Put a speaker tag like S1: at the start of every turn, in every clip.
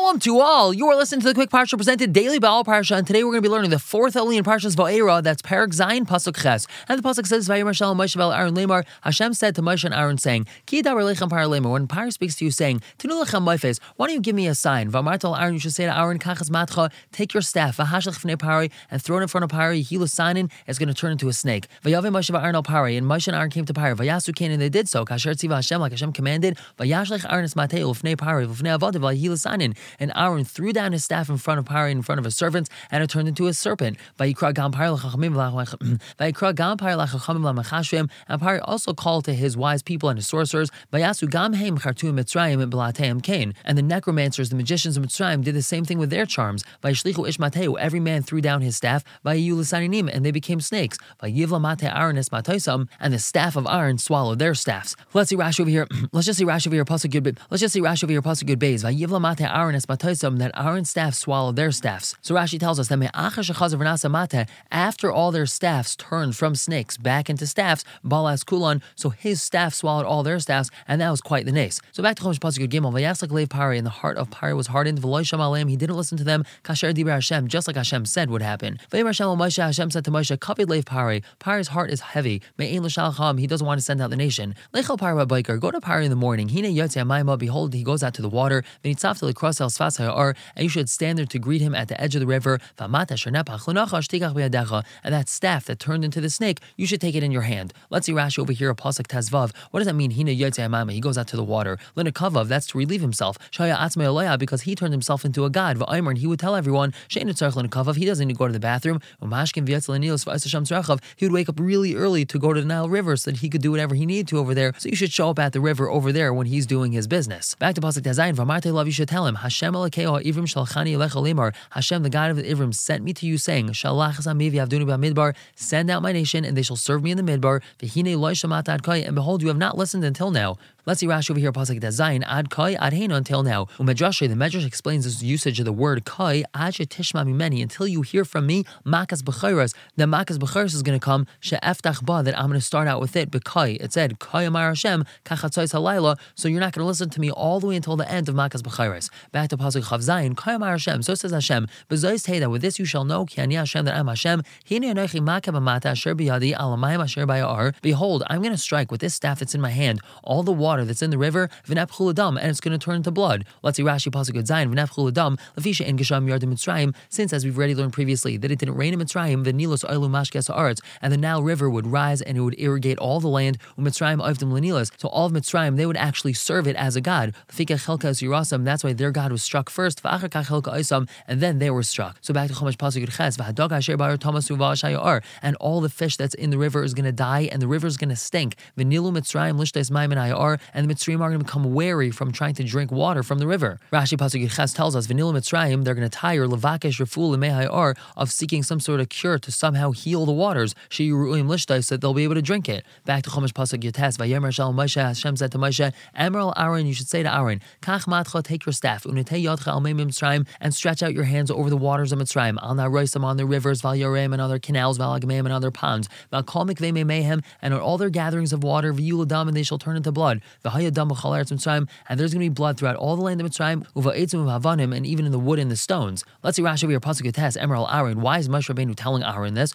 S1: Shalom to all. You are listening to the Quick Parsha presented daily by All Parsha, and today we're going to be learning the fourth aliyah in Parsha's Va'era. That's Parak Zayin Pasuk Ches, and the pasuk says, "Vayomer Shalom Moshe Vel Aaron Lemar." Hashem said to Moshe and Aaron, saying, "Ki davar lechem par Lemar." When Par speaks to you, saying, "Tinu lechem moifes," why don't you give me a sign? Vamartal Aaron, you should say to Aaron, "Kachas matcha," take your staff, v'hashlech fnei Pari, and throw it in front of Pari. Was signing, it's going to turn into a snake. Vayavim Moshe Aaron al Pari, and Moshe and Aaron came to Pari. Vayasu Cain, and they did so. Kasher tziva Hashem, like Hashem commanded. Vayashlech Aaron es mateu fnei Pari, v'fnei avodav v'hilasanin. And Aaron threw down his staff in front of Pari, in front of his servants, and it turned into a serpent. And Pari also called to his wise people and his sorcerers. And the necromancers, the magicians of Mitzrayim, did the same thing with their charms. Every man threw down his staff. And they became snakes. And the staff of Aaron swallowed their staffs. Let's see Rashi over here. Let's just see Rashi over here. Let's just see Rashi over here. That Aaron's staff swallowed their staffs. So Rashi tells us that after all their staffs turned from snakes back into staffs, balas kulon, so his staff swallowed all their staffs, and that was quite the nace. So back to Chumash Pasuk Gimel. Vayaslak lev Pari, and the heart of Pari was hardened. V'loy sham he didn't listen to them. Kasher dibra Hashem, just like Hashem said would happen. Vayim Hashem Hashem said to Moshe, Kapid lev Pari. Pari's heart is heavy. Me'ein l'shalcham, he doesn't want to send out the nation. Lechel Pari biker, go to Pari in the morning. Hine yotzei maima, behold, he goes out to the water. El sfas ha'ar, and you should stand there to greet him at the edge of the river. And that staff that turned into the snake, you should take it in your hand. Let's see Rashi over here, a pasuk tazvav. What does that mean? He goes out to the water. Linakavav, that's to relieve himself. Shaya because he turned himself into a god. And he would tell everyone, he doesn't need to go to the bathroom. He would wake up really early to go to the Nile River so that he could do whatever he needed to over there. So you should show up at the river over there when he's doing his business. Back to Pasuk Tazayin, V'amarte love, you should tell him, Hashem alakeo ivrim shalchani elecha limar, Hashem, the God of the Ivrim, sent me to you, saying, Shalach zamiv yavduni midbar, send out my nation, and they shall serve me in the midbar. V'hine loy shamat kai, and behold, you have not listened until now. Let's see Rashi over here, Pasuk Zayin, ad kai ad until now. Umedrashe, the Medrash explains this usage of the word kai, ad tishma mimeni, until you hear from me, makas b'chayras. The makas b'chayras is going to come, she'eftach ba, that I'm going to start out with it, b'kai. It said, kai amar Hashem, kachatzais halayla, so you're not going to listen to me all the way until the end of makas b'chayras. Back to Pasuk Chav Zayin, kai amar Hashem, so says Hashem, hey, that with this you shall know, ki ani Hashem, that I'm Hashem, hine anochi makab amata asher b'yadi, alamayim asher bayar. Behold, I'm going to strike with this staff that's in my hand, all the water that's in the river, v'nepchuladam, and it's going to turn into blood. Let's see Rashi Pasuk Zayin, v'nepchuladam, lefisha in Gesham yardim Mitzrayim, since as we've already learned previously that it didn't rain in Mitzrayim, the Nilos oilu mashkes haaretz, and the Nile River would rise and it would irrigate all the land. Mitzrayim oivdim lenilas, so all of Mitzrayim they would actually serve it as a god. Lefika chelka yirasam, that's why their god was struck first. V'achar chelka oisam, and then they were struck. So back to Chumash Pasuk Ches, v'hadog asher bar Thomas and all the fish that's in the river is going to die, and the river is going to stink. V'nilu Mitzrayim lishtes maimin ayar, and the Mitzrayim are going to become wary from trying to drink water from the river. Rashi Pasuk Ches tells us, V'nilu Mitzrayim, they're going to tire levakesh reful lemehayar of seeking some sort of cure to somehow heal the waters. Sheyuruim lishtais so that they'll be able to drink it. Back to Chumash Pasuk Yates, Vayemer Shal Moshe, Hashem said to Moshe, Emerald Aaron, you should say to Aaron, Kach matcha, take your staff, unitei yadcha al Mitzrayim, and stretch out your hands over the waters of Mitzrayim, al naroisam on the rivers, val yorem and other canals, val agmeim and other ponds, val kol mikvei mehem, and on all their gatherings of water, v'yuladam, and they shall turn into blood, and there's going to be blood throughout all the land of Mitzrayim, uva'etzim v'havanim, and even in the wood and the stones. Let's see Rashi here, Pasuk Yates, Emerald Aaron, why is Moshe Rabbeinu telling Aaron this?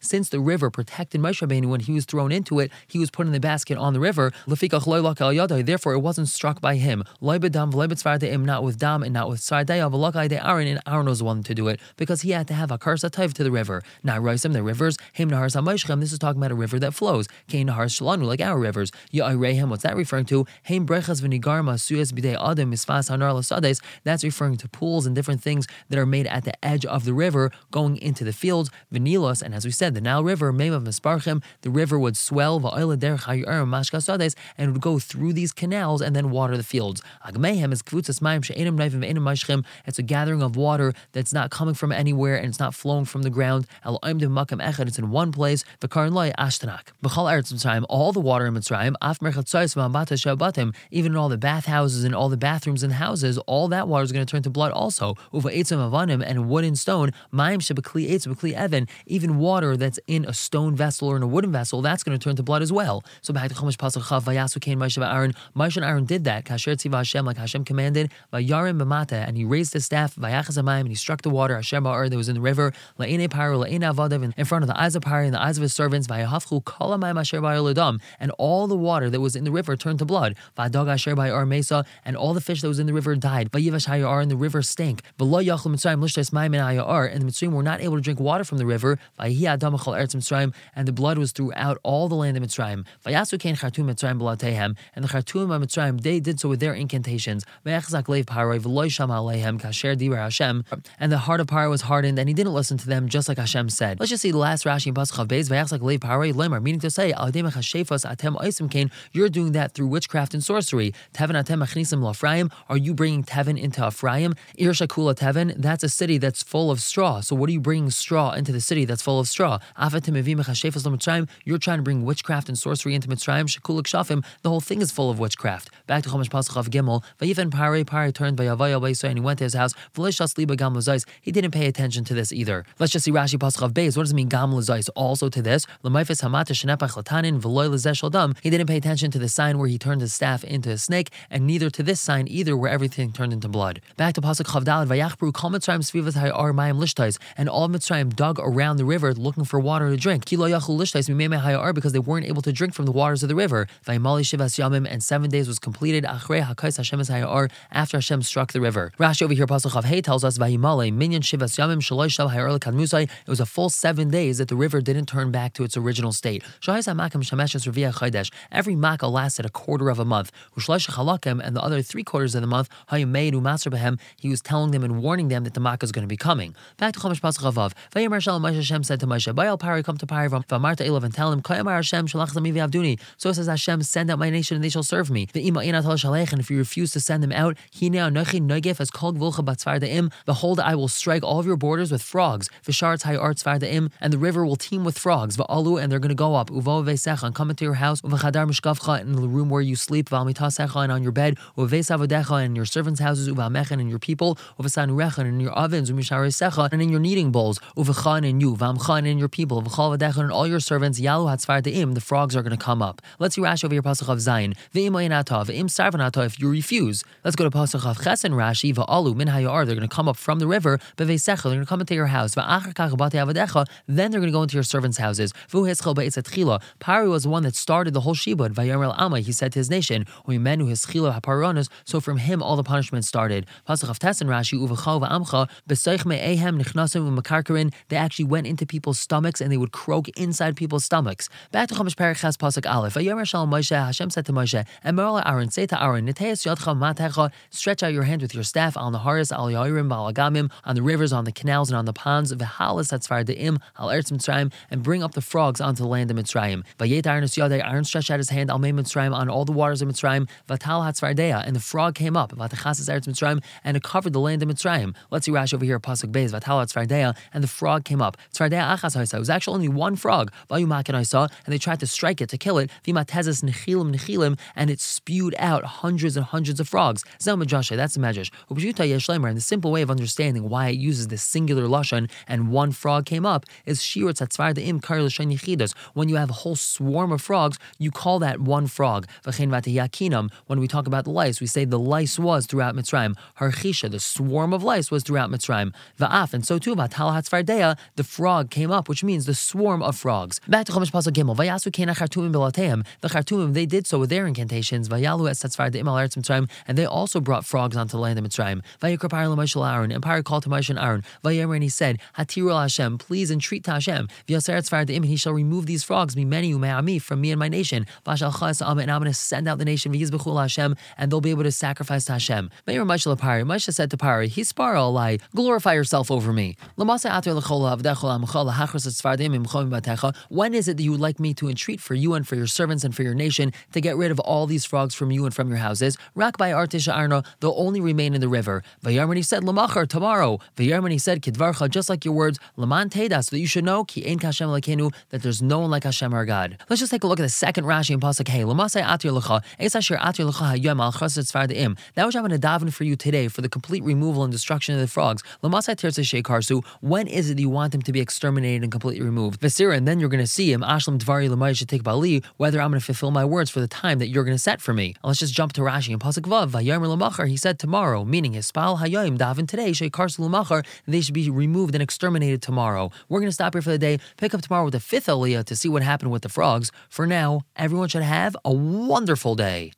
S1: Since the river protected Moshe Rabbeinu when he was thrown into it, he was put in the basket on the river. Therefore, it wasn't struck by him. Not with dam and not with sardaya. Aaron and Aaron was the one to do it because he had to have a karsa to the river. Now, the rivers, him nahar. This is talking about a river that flows. Kain nahar shalanu, like our rivers. Ya'irehim, what's that referring to? Heim brechas v'nigarma suyas b'dei adam misfas hanar lasades. That's referring to pools and different things that are made at the edge of the river going into the fields. Vinilos, and as we said, the Nile River, Mem of Misparchim, the river would swell and would go through these canals and then water the fields. Agmehem is It's a gathering of water that's not coming from anywhere and it's not flowing from the ground. El oimdim makam echad. It's in one place. The Karnloy, Ashtanak. All the water in Mitzrayim, even in all the bathhouses and all the bathrooms and houses, all that water is going to turn to blood also. Uva avanim and wood and stone, maim shabakli etz bakli evan, even water that's in a stone vessel or in a wooden vessel, that's going to turn to blood as well. So back to Chumash Pasuk Chav, Vayasu Kain Moshe Aaron, Moshe and Aaron did that. Kasher Tziva Hashem, like Hashem commanded, Vayarim B'mata, and he raised his staff, Vayachas Amayim, and he struck the water, Hashem Ba'ar, that was in the river, La'ene Paro, La'ene Avadav, in front of the eyes of Paro and the eyes of his servants, Vayahafchu Kolamayim Asher Ba'ar and all the water that was in the river turned to blood. Va'dog Asher Ba'ar Mesa, and all the fish that was in the river died. Vayivash Hayar, and the river stank. Below Yachel Mitzrayim, Lishtes Maim and Hayar, and the Mitzrayim were not able to drink water from the river. Vayihi Adamachal Eretz Mitzrayim, and the blood was throughout all the land of Mitzrayim. Vayasu Kain Chartum Mitzrayim Balatehem, and the Chartum of Mitzrayim, they did so with their incantations. Vayachzak Leiv Paroi, V'loy Shama Alehem, Kasher Dibur Hashem, and the heart of Paro was hardened, and he didn't listen to them, just like Hashem said. Let's just see the last Rashi in Pasach of Beis, Vayachzak Leiv Paroi Lemar, meaning to say, Chashefas Atem Oisim Kain, you're doing that through witchcraft and sorcery. Tevin Atem Achnisim Lafraim, are you bringing Tevin into Ephraim? Ir Shakula Tevin, that's a city that's full of straw. So what are you bringing straw into the city that's full of straw? You're trying to bring witchcraft and sorcery into Mitzrayim. Shekulik Shafim, the whole thing is full of witchcraft. Back to Chumash Pasach of Gimel. Vayifen Pare Pare turned by Yavaya and he went to his house. He didn't pay attention to this either. Let's just see Rashi Pasach of Beis. What does it mean Gam Lazais? Also to this, Lamaifis Hamata Shenepach Latanin. He didn't pay attention to the sign where he turned his staff into a snake, and neither to this sign either where everything turned into blood. Back to Pasach Chavdalad Vayachbru Kol Mitzrayim Svivas Hayar Mayim Lishtais, and all Mitzrayim dug around the river looking for water to drink. Kilo Yachul Lishtais Mimeme Hayar because they weren't able to drink from the waters of the river. Vaimali Shivas Yamim, and seven days was completed. Achrei Hakais Hashem Hayar after Hashem struck the river. Rashi over here Pasach Chav tells us Vaimale Minyan Shivas Yamim Shaloy Shav Hayar Kadmusai. It was a full seven days that the river didn't turn back to its original state. Every makkah lasted a quarter of a month. And the other three quarters of the month, he was telling them and warning them that the makkah is going to be coming. Back to Chumash Pasach Avav. Vayomer Shalom Hashem said to Moshe, Bayal Pari, come to Pari, Vamarta Ilav, and tell him, Kayamar Hashem Shalach Zami Avduni. So says Hashem, send out my nation and they shall serve me. The Ima Inat Shalech, and if you refuse to send them out, Hine Anochi Negef as Kol Gvulcha Batzvar De'im, behold, I will strike all of your borders with frogs. Visharetz Hayar Tzvar De'im, and the river will teem with frogs. Va'alu, and they're going to go up. Uvo Vesecha, and come into your house. Uvachadar Mishkavcha, in the room where you sleep. Valmitasecha, and on your bed. Uves Avodecha, and in your servants' houses. Uvamechen, and your people. Uvasanurecha, and in your ovens. Umisharesecha, and in your kneading bowls. Uvachan, and you. Vamchan, and in your people. V'chal Vadecha, and all your servants. Yalu Hatzvar De'im, the frogs are going to come up. Let's see Rashi over here, Pasach of Zayin. Ve'im Ve'im Sarvanata, if you refuse. Let's go to Pasach of Ches and Rashi. Va'alu Min Hayar, they're going to come up from the river. Bevesecha, they're going to come into your house. Va'achar Kach then they're going to go into your servants' houses. Pari was the one that started the whole shibud. Vayomer Alma, he said to his nation, so from him all the punishment started. Pasach of Tes and Rashi, they actually went into people's stomachs and they would croak inside people's stomachs. Back to Chumash Perichas Pasach Aleph. Vayomer Shalom Moshe, Hashem said to Moshe, and Aaron, say to Aaron, stretch out your hand with your staff on the Haris, al Yairim, Balagamim, on the rivers, on the canals, and on the ponds, Vihalas, that's De'im, al Eretz Mitzrayim, and bring up the frogs onto the land of Mitzrayim. Vayet Aaron Aaron stretched out his hand al Mitzrayim on all the waters of Mitzrayim. Vatal Hatzvardeya, and the frog came up. Vatachas Eretz Mitzrayim, and it covered the land of Mitzrayim. Let's see Rashi over here, Pasuk Beis. Vatal Hatzvardeya, and the frog came up. Tzvardeya Achas Haisa. It was actually only one frog. Vayumak and saw, and they tried to strike it to kill it. Vimatezes Nechilim Nechilim, and it spewed out hundreds and hundreds of frogs. Zel Majasha, that's the Medrash. And the simple way of understanding why it uses this singular lashon and one frog came up is Shirot Tzvardeim Kar when you have a whole swarm of frogs, you call that one frog. When we talk about lice, we say the lice was throughout Mitzrayim. Harchisha, the swarm of lice was throughout Mitzrayim. Va'af, and so too, Vatal Hatzvardeya, the frog came up, which means the swarm of frogs. Back to Pasuk. Vayasu Kena Chartumim. The Chartumim, they did so with their incantations. Vayalu es Tzvardeim al Eretz Mitzrayim, and they also brought frogs onto the land of Mitzrayim. Vayikra Lamashal Aaron, and called to Moshe and Aaron. And he said, Hatiru Hashem, please entreat to Hashem. V'yaser Tzvardeim, he shall remove these frogs, me many me from me and my nation. And I'm going to send out the nation, and they'll be able to sacrifice to Hashem. Moshe said to Pari, Hispara alai, glorify yourself over me. When is it that you would like me to entreat for you and for your servants and for your nation to get rid of all these frogs from you and from your houses? Rak by Artisha Arno, they'll only remain in the river. Vayarmani said, Lamachar, tomorrow. Vayarmani said, Kidvarcha, just like your words, Laman Teda, so that you should know, Ki Ein Kashem that there's no one like Hashem our God. Let's just take a look at the second Rashi in Pasuk Hey. That which I'm going to daven for you today for the complete removal and destruction of the frogs. When is it you want them to be exterminated and completely removed? And then you're going to see him take bali whether I'm going to fulfill my words for the time that you're going to set for me. And Let's just jump to Rashi in Pasuk Vav. He said tomorrow, meaning his spal hayom daven today. They should be removed and exterminated tomorrow. We're going to stop here for the day. Pick up tomorrow with the fifth aliyah to see what happened with the frogs. For now, everyone should have a wonderful day.